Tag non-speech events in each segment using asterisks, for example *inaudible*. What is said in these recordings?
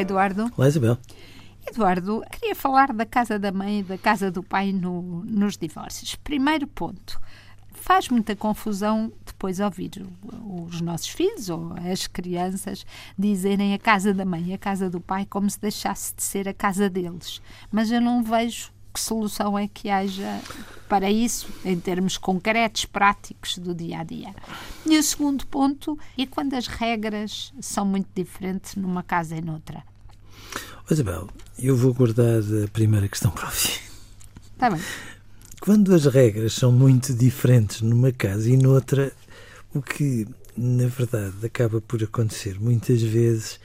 Eduardo. Olá, Isabel. Eduardo, queria falar da casa da mãe e da casa do pai no, nos divórcios. Primeiro ponto. Faz muita confusão depois ouvir os nossos filhos ou as crianças dizerem a casa da mãe e a casa do pai como se deixasse de ser a casa deles. Mas eu não vejo que solução é que haja para isso, em termos concretos, práticos do dia a dia. E o segundo ponto é quando as regras são muito diferentes numa casa e noutra. Isabel, eu vou guardar a primeira questão para o fim. Está bem. Quando as regras são muito diferentes numa casa e noutra, o que na verdade acaba por acontecer muitas vezes,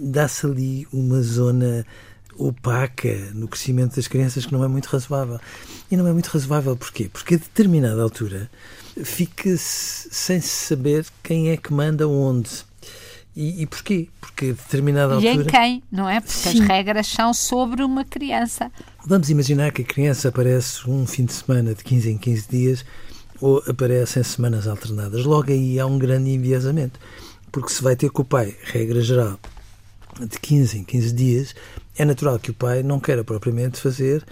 dá-se ali uma zona opaca no crescimento das crianças que não é muito razoável. E não é muito razoável porquê? Porque a determinada altura fica-se sem saber quem é que manda onde. E, e porquê? Porque a determinada e altura. E em quem, não é? Porque Sim. as regras são sobre uma criança. Vamos imaginar que a criança aparece um fim de semana de 15 em 15 dias ou aparece em semanas alternadas. Logo aí há um grande enviesamento. Porque se vai ter com o pai, regra geral, de 15 em 15 dias, é natural que o pai não queira propriamente fazer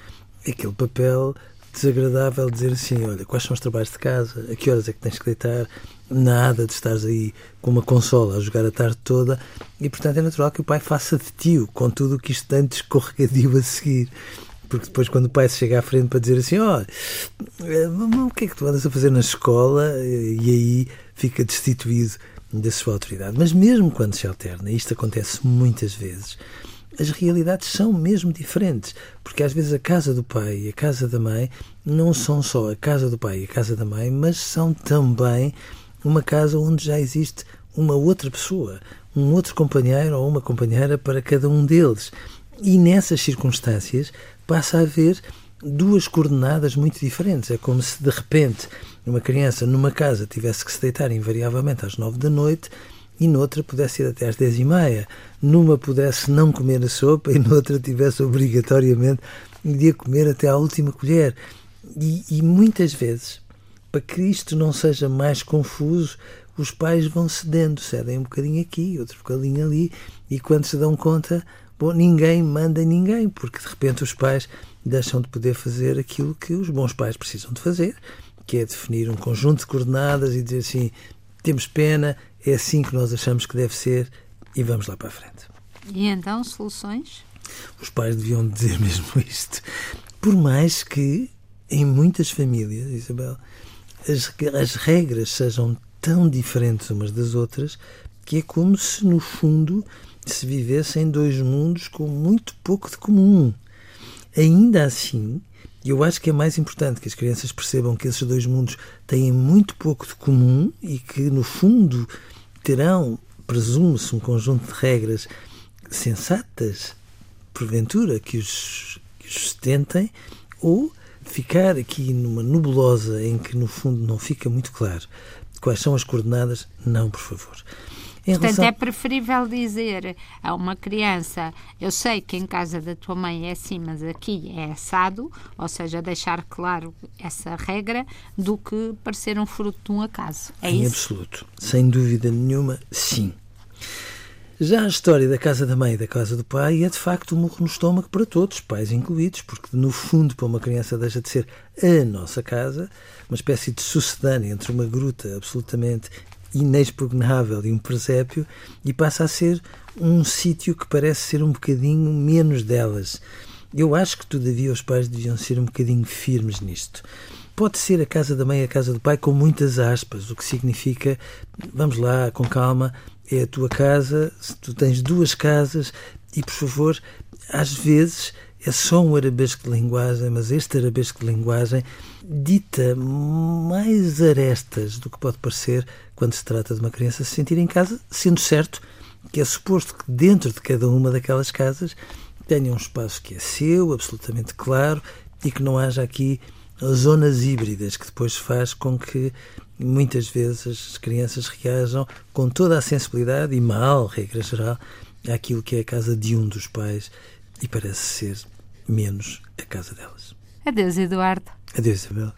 aquele papel desagradável de dizer assim, olha, quais são os trabalhos de casa, a que horas é que tens que deitar, nada de estares aí com uma consola a jogar a tarde toda e, portanto, é natural que o pai faça de tio com tudo o que isto de escorregadio a seguir. Porque depois, quando o pai se chega à frente para dizer assim, olha, o que é que tu andas a fazer na escola? E aí fica destituído da sua autoridade. Mas mesmo quando se alterna, isto acontece muitas vezes, as realidades são mesmo diferentes, porque às vezes a casa do pai e a casa da mãe não são só a casa do pai e a casa da mãe, mas são também uma casa onde já existe uma outra pessoa, um outro companheiro ou uma companheira para cada um deles. E nessas circunstâncias passa a haver duas coordenadas muito diferentes. É como se de repente uma criança numa casa tivesse que se deitar invariavelmente às nove da noite e noutra pudesse ir até às dez e meia. Numa pudesse não comer a sopa e noutra tivesse obrigatoriamente de comer até à última colher. E, e muitas vezes, para que isto não seja mais confuso, os pais vão cedendo, cedem um bocadinho aqui, outro bocadinho ali, e quando se dão conta, bom, ninguém manda ninguém, porque de repente os pais deixam de poder fazer aquilo que os bons pais precisam de fazer, que é definir um conjunto de coordenadas e dizer assim: temos pena, é assim que nós achamos que deve ser e vamos lá para a frente. E então, soluções? Os pais deviam dizer *laughs* mesmo isto. Por mais que, em muitas famílias, Isabel, as, as regras sejam tão diferentes umas das outras que é como se, no fundo, se vivessem dois mundos com muito pouco de comum. Ainda assim, eu acho que é mais importante que as crianças percebam que esses dois mundos têm muito pouco de comum e que, no fundo, terão, presume-se, um conjunto de regras sensatas, porventura, que os, que os sustentem, ou ficar aqui numa nebulosa em que, no fundo, não fica muito claro quais são as coordenadas, não, por favor. Em Portanto, relação... é preferível dizer a uma criança: Eu sei que em casa da tua mãe é assim, mas aqui é assado, ou seja, deixar claro essa regra, do que parecer um fruto de um acaso. É em isso? absoluto. Sem dúvida nenhuma, sim. Já a história da casa da mãe e da casa do pai é de facto um murro no estômago para todos, pais incluídos, porque no fundo para uma criança deixa de ser a nossa casa, uma espécie de sucedânea entre uma gruta absolutamente inexpugnável e um presépio e passa a ser um sítio que parece ser um bocadinho menos delas. Eu acho que, todavia, os pais deviam ser um bocadinho firmes nisto. Pode ser a casa da mãe a casa do pai com muitas aspas, o que significa, vamos lá, com calma, é a tua casa, tu tens duas casas e, por favor, às vezes é só um arabesco de linguagem, mas este arabesco de linguagem dita mais arestas do que pode parecer quando se trata de uma criança se sentir em casa, sendo certo que é suposto que dentro de cada uma daquelas casas tenha um espaço que é seu, absolutamente claro, e que não haja aqui zonas híbridas, que depois faz com que muitas vezes as crianças reajam com toda a sensibilidade e mal, regra geral, àquilo que é a casa de um dos pais e parece ser menos a casa delas. Adeus, Eduardo. Adeus, Isabel.